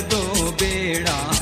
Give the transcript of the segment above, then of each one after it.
दो बेड़ा।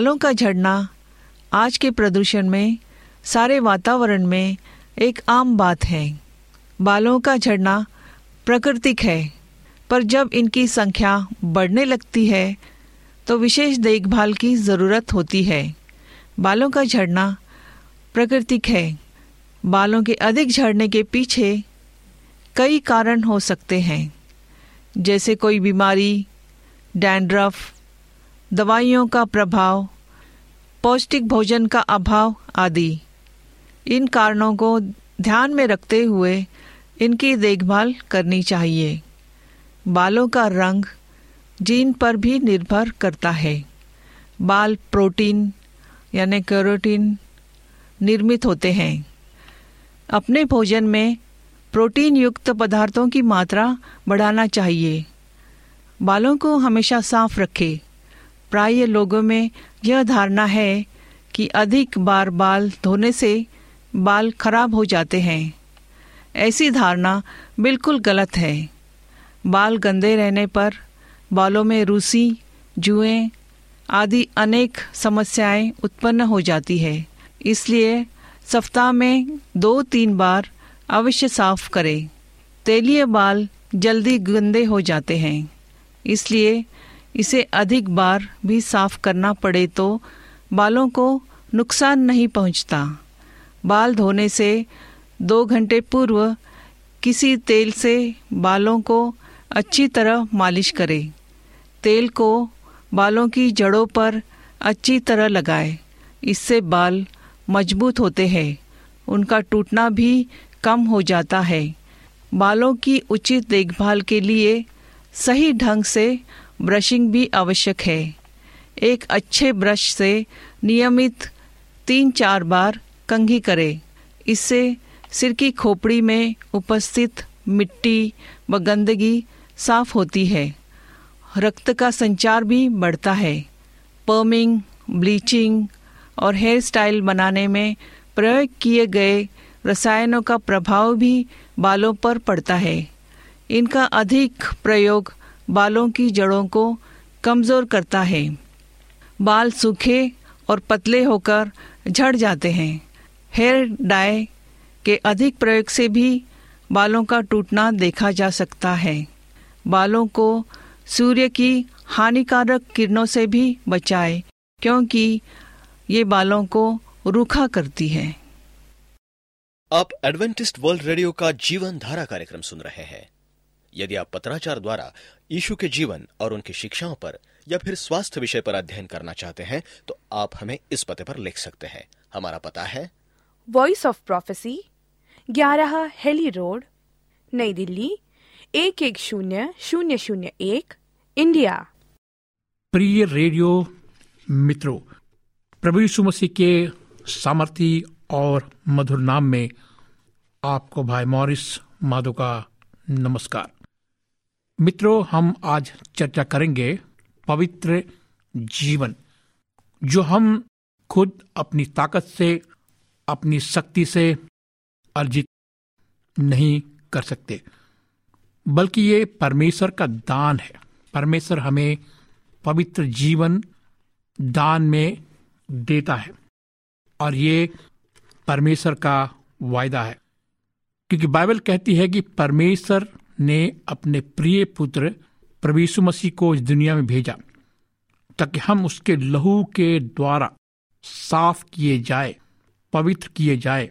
बालों का झड़ना, आज के प्रदूषण में, सारे वातावरण में एक आम बात है। बालों का झड़ना प्राकृतिक है, पर जब इनकी संख्या बढ़ने लगती है तो विशेष देखभाल की ज़रूरत होती है। बालों का झड़ना प्राकृतिक है। बालों के अधिक झड़ने के पीछे कई कारण हो सकते हैं, जैसे कोई बीमारी, डैंड्रफ दवाइयों का प्रभाव, पौष्टिक भोजन का अभाव आदि। इन कारणों को ध्यान में रखते हुए इनकी देखभाल करनी चाहिए। बालों का रंग जीन पर भी निर्भर करता है। बाल प्रोटीन, यानी कैरोटीन, निर्मित होते हैं। अपने भोजन में प्रोटीन युक्त पदार्थों की मात्रा बढ़ाना चाहिए। बालों को हमेशा साफ़ रखें। प्राय लोगों में यह धारणा है कि अधिक बार बाल धोने से बाल खराब हो जाते हैं। ऐसी धारणा बिल्कुल गलत है। बाल गंदे रहने पर बालों में रूसी, जुएँ आदि अनेक समस्याएँ उत्पन्न हो जाती है। इसलिए सप्ताह में दो तीन बार अवश्य साफ़ करें। तेलीय बाल जल्दी गंदे हो जाते हैं। इसलिए इसे अधिक बार भी साफ़ करना पड़े तो बालों को नुकसान नहीं पहुँचता। बाल धोने से दो घंटे पूर्व किसी तेल से बालों को अच्छी तरह मालिश करें। तेल को बालों की जड़ों पर अच्छी तरह लगाएँ। इससे बाल मज़बूत होते हैं, उनका टूटना भी कम हो जाता है। बालों की उचित देखभाल के लिए सही ढंग से ब्रशिंग भी आवश्यक है। एक अच्छे ब्रश से नियमित तीन चार बार कंघी करें। इससे सिर की खोपड़ी में उपस्थित मिट्टी व गंदगी साफ़ होती है। रक्त का संचार भी बढ़ता है। पर्मिंग ब्लीचिंग और हेयर स्टाइल बनाने में प्रयोग किए गए रसायनों का प्रभाव भी बालों पर पड़ता है। इनका अधिक प्रयोग बालों की जड़ों को कमज़ोर करता है। बाल सूखे और पतले होकर झड़ जाते हैं। हेयर डाई के अधिक प्रयोग से भी बालों का टूटना देखा जा सकता है। बालों को सूर्य की हानिकारक किरणों से भी बचाए, क्योंकि ये बालों को रूखा करती है। आप एडवेंटिस्ट वर्ल्ड रेडियो का जीवन धारा कार्यक्रम सुन रहे हैं। यदि आप पत्राचार द्वारा यीशु के जीवन और उनकी शिक्षाओं पर या फिर स्वास्थ्य विषय पर अध्ययन करना चाहते हैं तो आप हमें इस पते पर लिख सकते हैं। हमारा पता है। वॉइस ऑफ़ प्रोफेसी ग्यारह हेली रोड नई दिल्ली एक एक शून्य शून्य शून्य एक इंडिया। प्रिय रेडियो मित्रों प्रभु यीशु मसीह के सामर्थी और मधुर नाम में आपको भाई मॉरिस माधो का नमस्कार। मित्रों, हम आज चर्चा करेंगे पवित्र जीवन, जो हम खुद अपनी ताकत से, अपनी शक्ति से अर्जित नहीं कर सकते, बल्कि ये परमेश्वर का दान है। परमेश्वर हमें पवित्र जीवन दान में देता है, और ये परमेश्वर का वायदा है, क्योंकि बाइबल कहती है कि परमेश्वर ने अपने प्रिय पुत्र प्रभु मसीह को इस दुनिया में भेजा, ताकि हम उसके लहू के द्वारा साफ़ किए जाए, पवित्र किए जाए।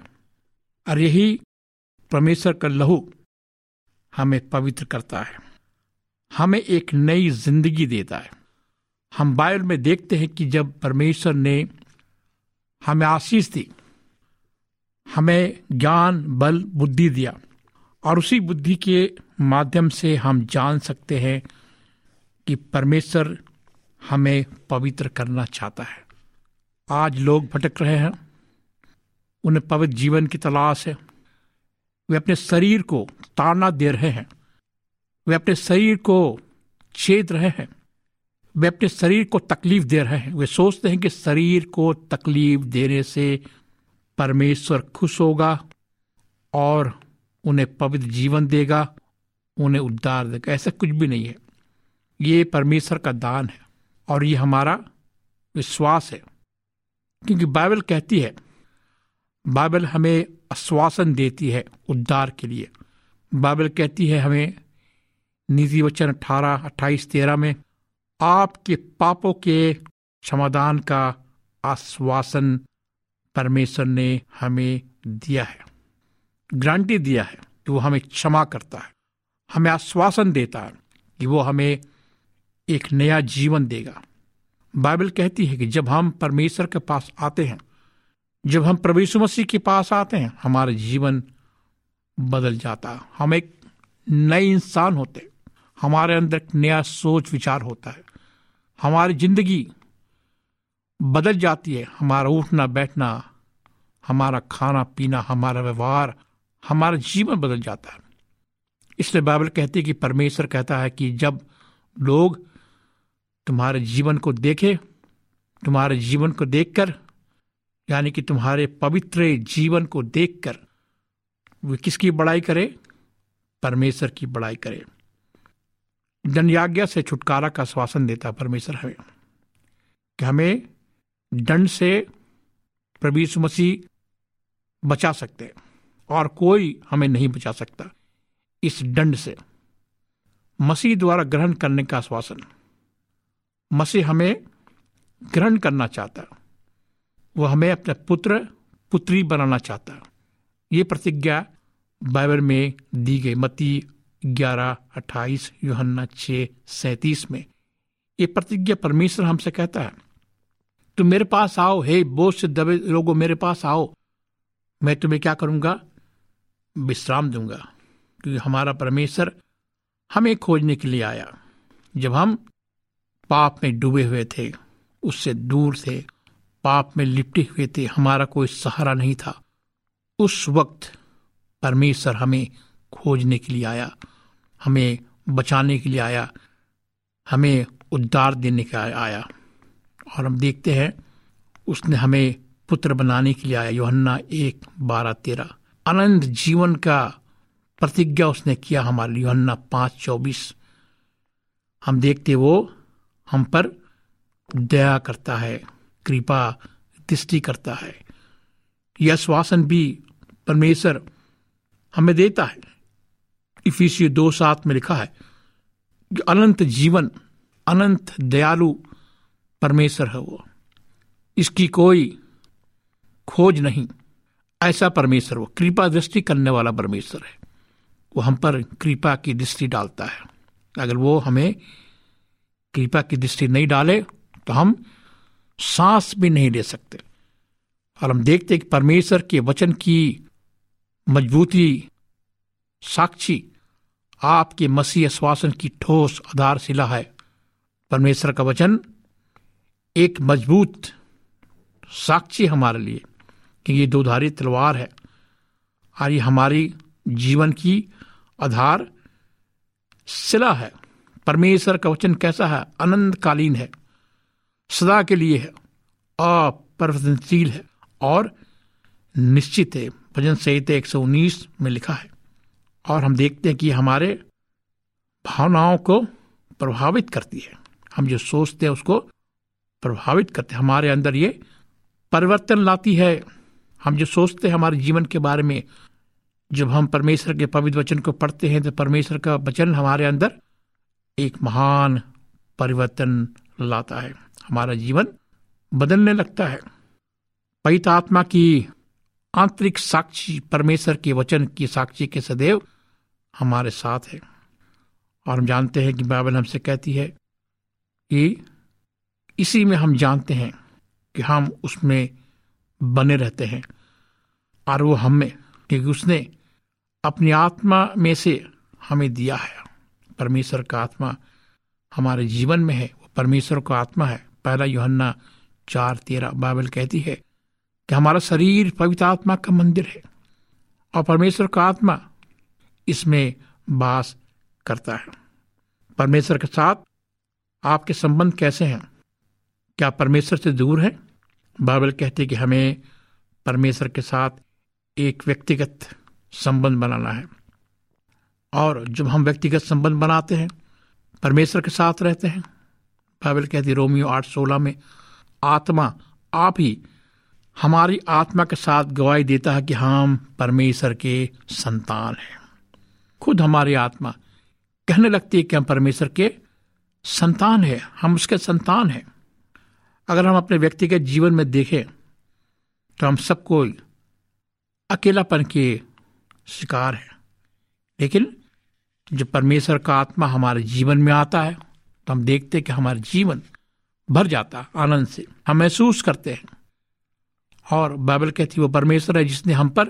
और यही परमेश्वर का लहू हमें पवित्र करता है। हमें एक नई ज़िंदगी देता है। हम बाइबल में देखते हैं कि जब परमेश्वर ने हमें आशीष दी, हमें ज्ञान, बल, बुद्धि दिया, और उसी बुद्धि के माध्यम से हम जान सकते हैं कि परमेश्वर हमें पवित्र करना चाहता है। आज लोग भटक रहे हैं, उन्हें पवित्र जीवन की तलाश है। वे अपने शरीर को ताड़ना दे रहे हैं। वे अपने शरीर को छेद रहे हैं। वे अपने शरीर को तकलीफ़ दे रहे हैं। वे सोचते हैं कि शरीर को तकलीफ़ देने से परमेश्वर खुश होगा और उन्हें पवित्र जीवन देगा। उन्हें उद्धार देगा, ऐसा कुछ भी नहीं है। ये परमेश्वर का दान है और ये हमारा विश्वास है। क्योंकि बाइबल कहती है, बाइबल हमें आश्वासन देती है उद्धार के लिए। बाइबल कहती है हमें नीति वचन अठारह, अट्ठाईस, तेरह में, आपके पापों के समाधान का आश्वासन परमेश्वर ने हमें दिया है। ग्रांटी दिया है कि वो हमें क्षमा करता है। हमें आश्वासन देता है कि वो हमें एक नया जीवन देगा। बाइबल कहती है कि जब हम परमेश्वर के पास आते हैं, जब हम प्रभु मसीह के पास आते हैं, हमारा जीवन बदल जाता हम एक नए इंसान होते हमारे अंदर एक नया सोच, विचार होता है। हमारी ज़िंदगी बदल जाती है। हमारा उठना, बैठना, हमारा खाना, पीना, हमारा व्यवहार, हमारा जीवन बदल जाता है। इसलिए बाइबल कहती है कि परमेश्वर कहता है कि जब लोग तुम्हारे जीवन को देखे, तुम्हारे जीवन को देखकर, यानी कि तुम्हारे पवित्र जीवन को देखकर, वे किसकी बड़ाई करे? परमेश्वर की बड़ाई करे। दंडयाज्ञा से छुटकारा का श्वासन देता परमेश्वर हमें कि हमें दंड से यीशु मसीह बचा सकते और कोई हमें नहीं बचा सकता। इस दंड से। मसीह द्वारा ग्रहण करने का आश्वासन। मसीह हमें ग्रहण करना चाहता है। वो हमें अपने पुत्र, पुत्री बनाना चाहता है। ये प्रतिज्ञा बाइबल में दी गई। मती ग्यारह, अट्ठाईस, योहन्ना छ सैतीस में। ये प्रतिज्ञा परमेश्वर हमसे कहता है, तुम मेरे पास आओ, हे बोझ से दबे लोगों, मेरे पास आओ। मैं तुम्हें क्या करूँगा? विश्राम दूँगा। क्योंकि हमारा परमेश्वर हमें खोजने के लिए आया। जब हम पाप में डूबे हुए थे, उससे दूर थे, पाप में लिपटे हुए थे, हमारा कोई सहारा नहीं था, उस वक्त परमेश्वर हमें खोजने के लिए आया, हमें बचाने के लिए आया, हमें उद्धार देने के आया। और हम देखते हैं, उसने हमें पुत्र बनाने के लिए आया, योहन्ना एक बारह तेरह। अनंत जीवन का प्रतिज्ञा उसने किया हमारे योहन्ना पाँच, चौबीस। हम देखते वो हम पर दया करता है, कृपा, दृष्टि करता है। यह श्वासन भी परमेश्वर हमें देता है। इफिसी दो सात में लिखा है कि अनंत जीवन, अनंत दयालु परमेश्वर है वो। इसकी कोई खोज नहीं। ऐसा परमेश्वर वो, कृपा दृष्टि करने वाला परमेश्वर है। वो हम पर कृपा की दृष्टि डालता है। अगर वो हमें कृपा की दृष्टि नहीं डाले तो हम सांस भी नहीं ले सकते। और हम देखते कि परमेश्वर के वचन की मजबूती, साक्षी, आपके मसीह श्वासन की ठोस आधारशिला है। परमेश्वर का वचन एक मज़बूत साक्षी हमारे लिए, कि ये दोधारी तलवार है। और ये हमारी जीवन की आधार शिला है। परमेश्वर का वचन कैसा है? अनंतकालीन है। सदा के लिए है। अपरिवर्तनशील है। और निश्चित है। भजन संहिता एक सौ उन्नीस में लिखा है। और हम देखते हैं कि हमारे भावनाओं को प्रभावित करती है। हम जो सोचते हैं उसको प्रभावित करते हैं। हमारे अंदर ये परिवर्तन लाती है। हम जो सोचते हैं हमारे जीवन के बारे में जब हम परमेश्वर के पवित्र वचन को पढ़ते हैं तो परमेश्वर का वचन हमारे अंदर एक महान परिवर्तन लाता है। हमारा जीवन बदलने लगता है। पवित आत्मा की आंतरिक साक्षी, परमेश्वर के वचन की साक्षी के सदैव हमारे साथ है। और हम जानते हैं कि बाइबल हमसे कहती है कि इसी में हम जानते हैं कि हम उसमें बने रहते हैं। और वो हमें, क्योंकि उसने अपनी आत्मा में से हमें दिया है। परमेश्वर का आत्मा हमारे जीवन में है। वो परमेश्वर का आत्मा है। पहला योहन्ना चार तेरह बाइबल कहती है कि हमारा शरीर पवित्र आत्मा का मंदिर है और परमेश्वर का आत्मा इसमें बास करता है। परमेश्वर के साथ आपके संबंध कैसे हैं? क्या परमेश्वर से दूर है? बाइबल कहती है कि हमें परमेश्वर के साथ एक व्यक्तिगत संबंध बनाना है। और जब हम व्यक्तिगत संबंध बनाते हैं, परमेश्वर के साथ रहते हैं, बाइबल कहती रोमियो आठ सोलह में, आत्मा आप ही हमारी आत्मा के साथ गवाही देता है कि हम परमेश्वर के संतान हैं। खुद हमारी आत्मा कहने लगती है कि हम परमेश्वर के संतान है, हम उसके संतान हैं। अगर हम अपने व्यक्तिगत जीवन में देखें तो हम सब कोई अकेलापन के शिकार है। लेकिन जब परमेश्वर का आत्मा हमारे जीवन में आता है तो हम देखते कि हमारा जीवन भर जाता है, आनंद से। हम महसूस करते हैं। और बाइबल कहती है, वो परमेश्वर है जिसने हम पर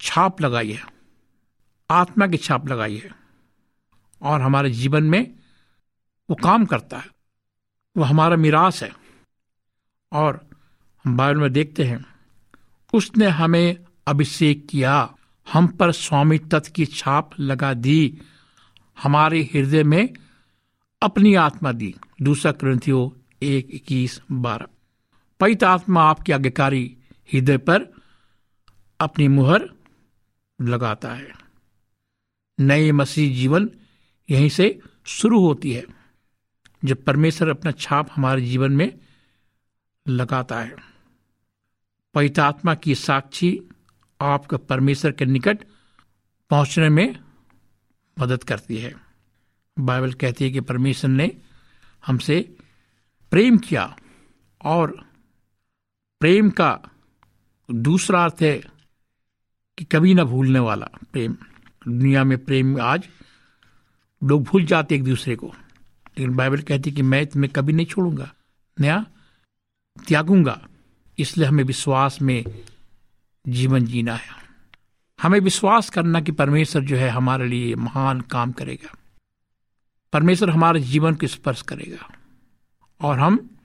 छाप लगाई है। आत्मा की छाप लगाई है। और हमारे जीवन में वो काम करता है। वो हमारा मिरास है। और हम बाइबल में देखते हैं, उसने हमें अभिषेक किया। हम पर स्वामी तत्व की छाप लगा दी, हमारे हृदय में अपनी आत्मा दी। दूसरा ग्रंथियो एक इक्कीस बारह। पवित्र आत्मा आपकी आज्ञाकारी हृदय पर अपनी मुहर लगाता है। नए मसीह जीवन यहीं से शुरू होती है, जब परमेश्वर अपना छाप हमारे जीवन में लगाता है। पवित्र आत्मा की साक्षी आपको परमेश्वर के निकट पहुँचने में मदद करती है। बाइबल कहती है कि परमेश्वर ने हमसे प्रेम किया और प्रेम का दूसरा अर्थ है कि कभी ना भूलने वाला प्रेम। दुनिया में प्रेम आज लोग भूल जाते एक दूसरे को। लेकिन बाइबल कहती है कि मैं तुम्हें कभी नहीं छोड़ूँगा, नया त्यागूँगा। इसलिए हमें विश्वास में जीवन जीना है। हमें विश्वास करना कि परमेश्वर जो है हमारे लिए महान काम करेगा। परमेश्वर हमारे जीवन को स्पर्श करेगा। और हम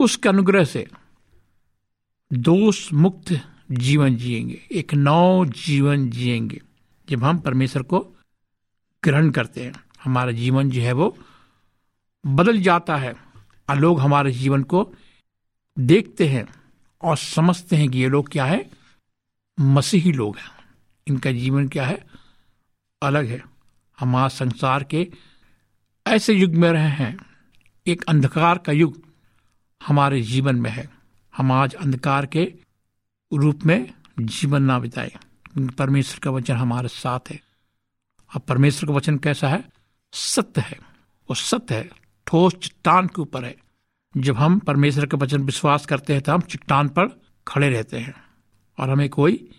उसके अनुग्रह से दोष मुक्त जीवन जिएँगे। एक नौ जीवन जिएँगे, जब हम परमेश्वर को ग्रहण करते हैं। हमारा जीवन जो है वो बदल जाता है और लोग हमारे जीवन को देखते हैं और समझते हैं कि ये लोग क्या है? मसीही लोग हैं। इनका जीवन क्या है? अलग है। हम आज संसार के ऐसे युग में रहे हैं। एक अंधकार का युग हमारे जीवन में है। हम आज अंधकार के रूप में जीवन ना बिताए। परमेश्वर का वचन हमारे साथ है। अब परमेश्वर का वचन कैसा है? सत्य है। वो सत्य है। ठोस चट्टान के ऊपर है। जब हम परमेश्वर के वचन विश्वास करते हैं तो हम चट्टान पर खड़े रहते हैं। और हमें कोई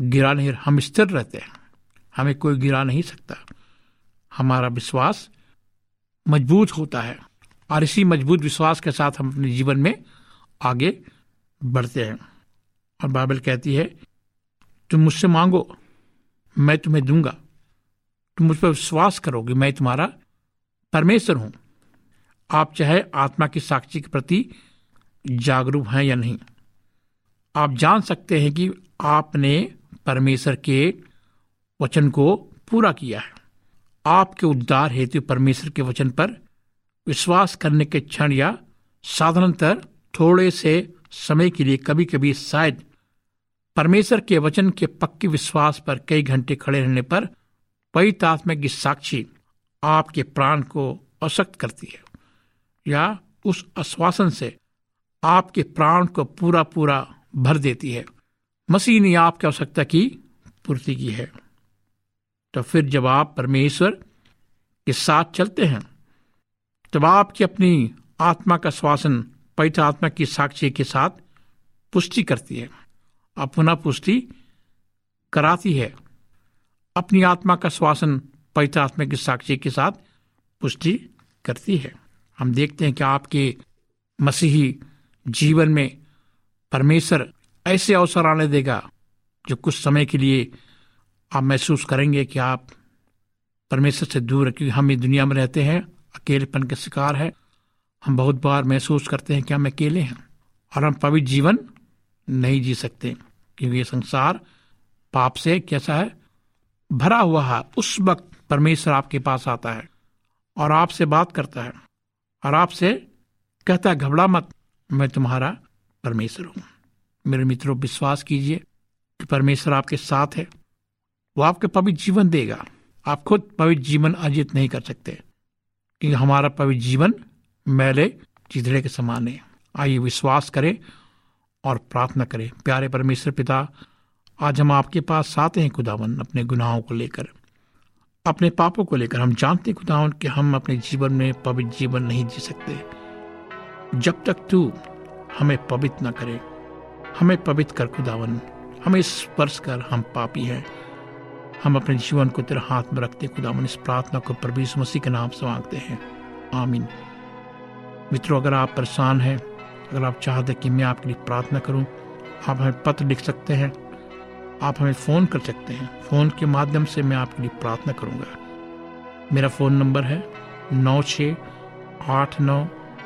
गिरा नहीं, हम स्थिर रहते हैं। हमें कोई गिरा नहीं सकता। हमारा विश्वास मज़बूत होता है और इसी मज़बूत विश्वास के साथ हम अपने जीवन में आगे बढ़ते हैं। और बाइबल कहती है, तुम मुझसे मांगो, मैं तुम्हें दूँगा। तुम मुझ पर विश्वास करोगे, मैं तुम्हारा परमेश्वर हूँ। आप चाहे आत्मा की साक्षी के प्रति जागरूक हैं या नहीं। आप जान सकते हैं कि आपने परमेश्वर के वचन को पूरा किया है। आपके उद्धार हेतु परमेश्वर के वचन पर विश्वास करने के क्षण या साधारणतर थोड़े से समय के लिए कभी कभी शायद परमेश्वर के वचन के पक्के विश्वास पर कई घंटे खड़े रहने पर पवित्र आत्मा की साक्षी आपके प्राण को अशक्त करती है या उस आश्वासन से आपके प्राण को पूरा पूरा भर देती है। मसीह ने आपकी आवश्यकता की पूर्ति की है। तो फिर जब आप परमेश्वर के साथ चलते हैं, तब आपकी अपनी आत्मा का श्वासन पवित्र आत्मा की साक्षी के साथ पुष्टि करती है। अपना पुष्टि कराती है। अपनी आत्मा का श्वासन पवित्र आत्मा की साक्षी के साथ पुष्टि करती है। हम देखते हैं कि आपके मसीही जीवन में परमेश्वर ऐसे अवसर आने देगा जो कुछ समय के लिए आप महसूस करेंगे कि आप परमेश्वर से दूर क्योंकि हम इस दुनिया में रहते हैं, अकेलेपन के शिकार है। हम बहुत बार महसूस करते हैं कि हम अकेले हैं और हम पवित्र जीवन नहीं जी सकते, क्योंकि ये संसार पाप से कैसा है? भरा हुआ है। उस वक्त परमेश्वर आपके पास आता है और आपसे बात करता है और आपसे कहता है, घबरा मत, मैं तुम्हारा परमेश्वर हूँ। मेरे मित्रों, विश्वास कीजिए कि परमेश्वर आपके साथ है। वो आपके पवित्र जीवन देगा। आप खुद पवित्र जीवन अर्जित नहीं कर सकते, क्योंकि हमारा पवित्र जीवन मैले चिथड़े के समान है। आइए विश्वास करें और प्रार्थना करें। प्यारे परमेश्वर पिता, आज हम आपके पास आते हैं खुदावन, अपने गुनाहों को लेकर, अपने पापों को लेकर। हम जानते हैं खुदावन कि हम अपने जीवन में पवित्र जीवन नहीं जी सकते। जब तक तू हमें पवित्र न करे। हमें पवित्र कर खुदावन। हमें स्पर्श कर हम पापी हैं। हम अपने जीवन को तेरे हाथ में रखते खुदावन। इस प्रार्थना को प्रभु मसीह के नाम से मांगते हैं। आमीन। मित्रों, अगर आप परेशान हैं, अगर आप चाहते कि मैं आपके लिए प्रार्थना करूँ, आप हमें पत्र लिख सकते हैं। आप हमें फ़ोन कर सकते हैं। फ़ोन के माध्यम से मैं आपके लिए प्रार्थना करूँगा। मेरा फ़ोन नंबर है नौ छ आठ नौ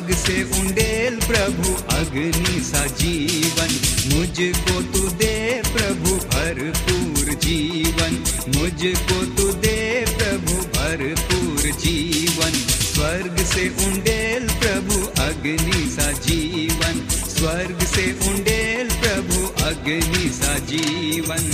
स्वर्ग से उंडेल प्रभु अग्नि सा जीवन। मुझको तू दे प्रभु भरपूर जीवन। मुझको तू दे प्रभु भरपूर जीवन। स्वर्ग से उंडेल प्रभु अग्नि सा जीवन। स्वर्ग से उंडेल प्रभु अग्नि सा जीवन।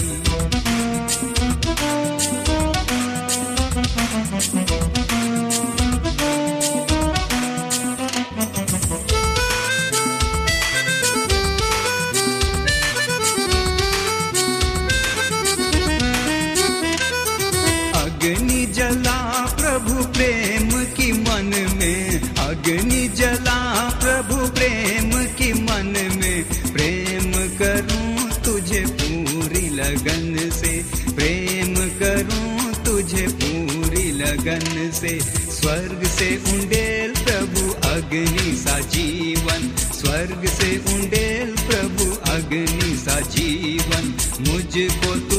जला प्रभु प्रेम की मन में। अग्नि जला प्रभु प्रेम की मन में। प्रेम करूँ तुझे पूरी लगन से। प्रेम करूँ तुझे पूरी लगन से। स्वर्ग से उंडेल प्रभु अग्नि सा जीवन। स्वर्ग से उंडेल प्रभु अग्नि सा जीवन। मुझको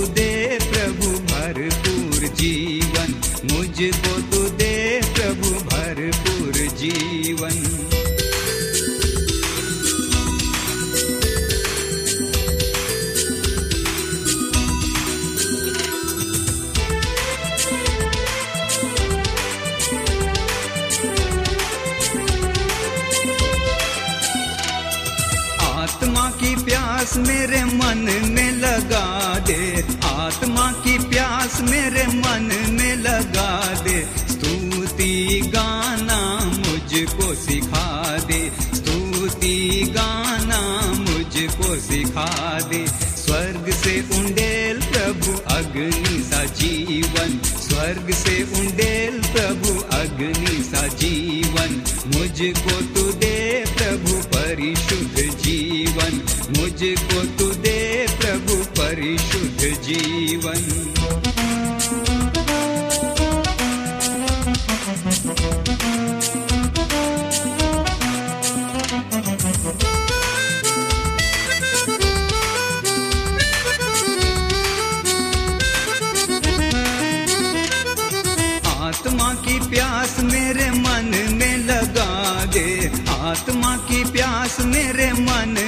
मन में लगा दे। आत्मा की प्यास मेरे मन में लगा दे। स्तुति गाना मुझको सिखा दे। स्तुति गाना मुझको सिखा दे। स्वर्ग से उंडेल प्रभु अग्नि सा जीवन। स्वर्ग से उंडेल प्रभु अग्नि सा जीवन। मुझको की मेरे मन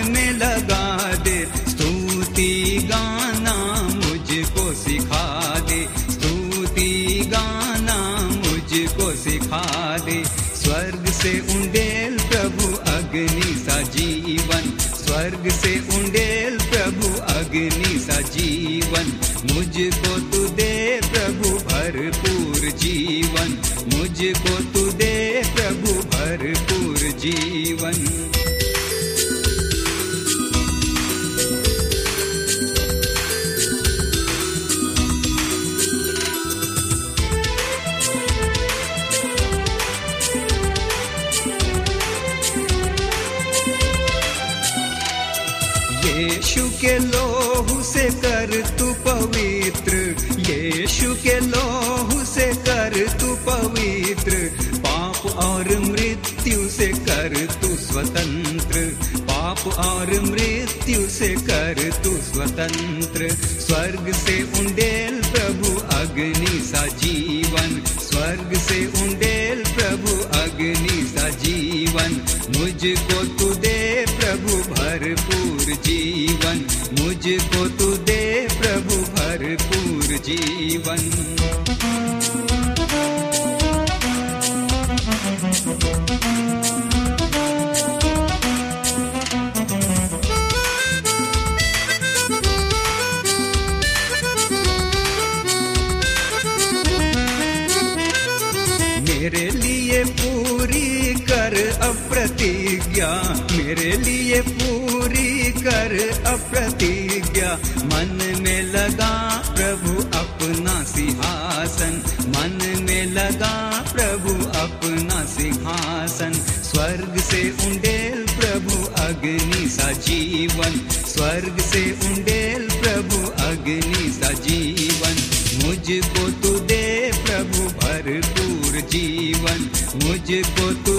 के लोहू से कर तू पवित्र, पाप और मृत्यु से कर तू स्वतंत्र, पाप और मृत्यु से कर तू स्वतंत्र, स्वर्ग से उंडे पूरी कर अप्रतिज्ञा। मन में लगा प्रभु अपना सिंहासन। मन में लगा प्रभु अपना सिंहासन। स्वर्ग से उंडेल प्रभु अग्नि सा जीवन। स्वर्ग से उंडेल प्रभु अग्नि सा जीवन। मुझको तू दे प्रभु भरपूर जीवन। मुझको तू